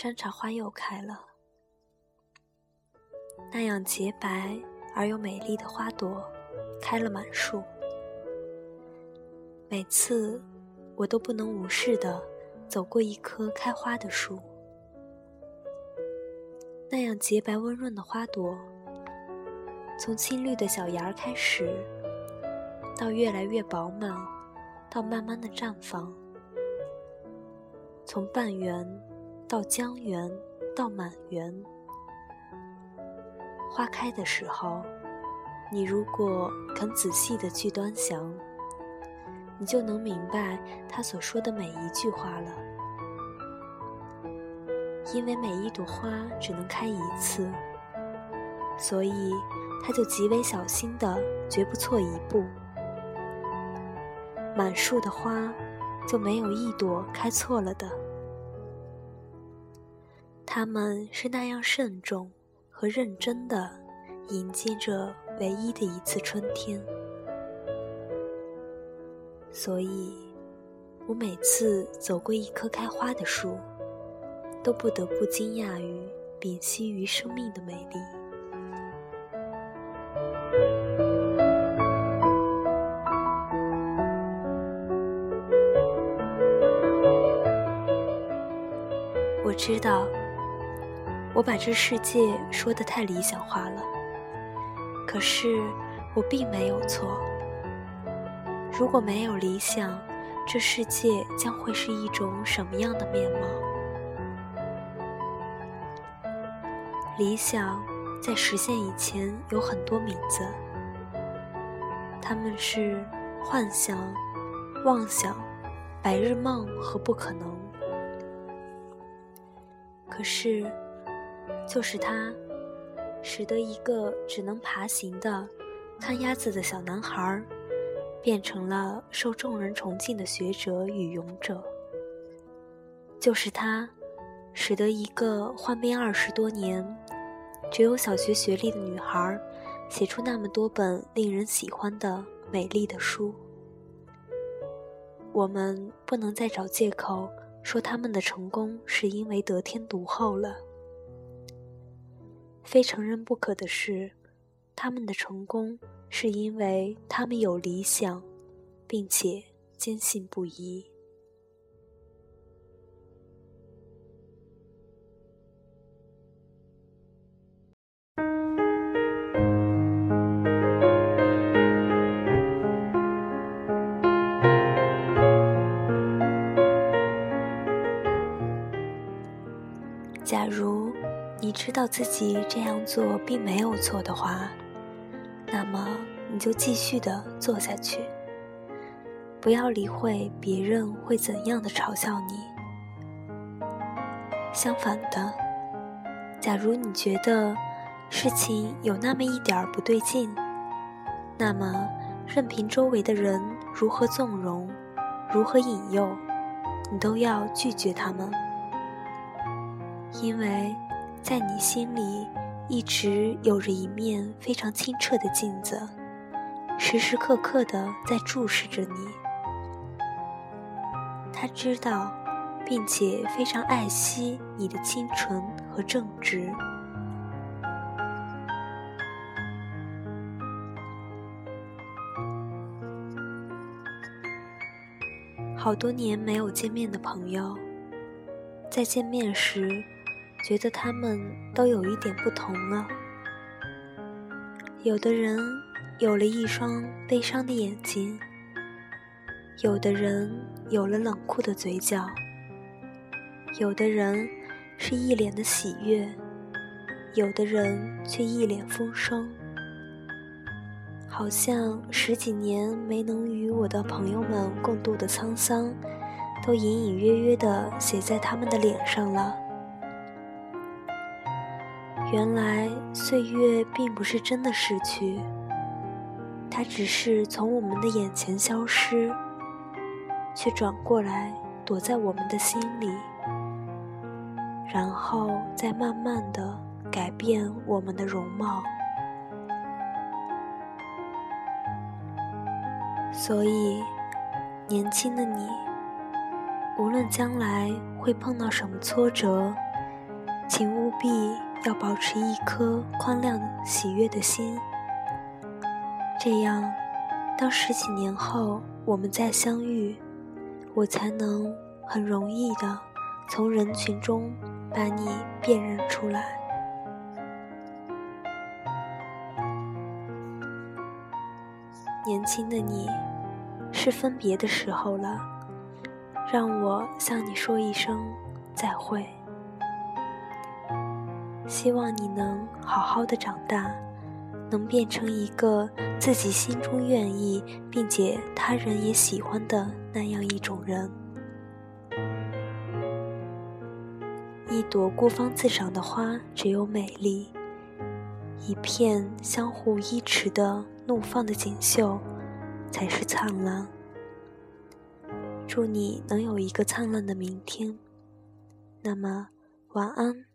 山茶花又开了，那样洁白而又美丽的花朵开了满树。每次，我都不能无视的走过一棵开花的树，那样洁白温润的花朵，从青绿的小芽儿开始，到越来越饱满，到慢慢的绽放。从半圆到江源到满园，花开的时候，你如果肯仔细的去端详，你就能明白他所说的每一句话了。因为每一朵花只能开一次，所以他就极为小心的，绝不错一步。满树的花。就没有一朵开错了的。他们是那样慎重和认真的迎接着唯一的一次春天，所以，我每次走过一棵开花的树，都不得不惊讶于屏息于生命的美丽。我知道，我把这世界说的太理想化了。可是我并没有错。如果没有理想，这世界将会是一种什么样的面貌？理想在实现以前有很多名字，他们是幻想、妄想、白日梦和不可能。可是，就是他，使得一个只能爬行的、看鸭子的小男孩，变成了受众人崇敬的学者与勇者。就是他，使得一个患病二十多年、只有小学学历的女孩，写出那么多本令人喜欢的美丽的书。我们不能再找借口。说他们的成功是因为得天独厚了。非承认不可的是，他们的成功是因为他们有理想，并且坚信不疑。假如你知道自己这样做并没有错的话，那么你就继续的做下去，不要理会别人会怎样的嘲笑你。相反的，假如你觉得事情有那么一点儿不对劲，那么任凭周围的人如何纵容，如何引诱，你都要拒绝他们。因为，在你心里一直有着一面非常清澈的镜子，时时刻刻的在注视着你。他知道，并且非常爱惜你的清纯和正直。好多年没有见面的朋友，在见面时。觉得他们都有一点不同了。有的人有了一双悲伤的眼睛，有的人有了冷酷的嘴角，有的人是一脸的喜悦，有的人却一脸风霜。好像十几年没能与我的朋友们共度的沧桑，都隐隐约约地写在他们的脸上了。原来岁月并不是真的逝去，它只是从我们的眼前消失，却转过来躲在我们的心里，然后再慢慢的改变我们的容貌。所以，年轻的你，无论将来会碰到什么挫折，请务必要保持一颗宽亮、喜悦的心，这样，当十几年后我们再相遇，我才能很容易的从人群中把你辨认出来。年轻的你，是分别的时候了，让我向你说一声再会。希望你能好好的长大，能变成一个自己心中愿意，并且他人也喜欢的那样一种人。一朵孤芳自赏的花，只有美丽；一片相互依持的。怒放的锦绣，才是灿烂。祝你能有一个灿烂的明天。那么，晚安。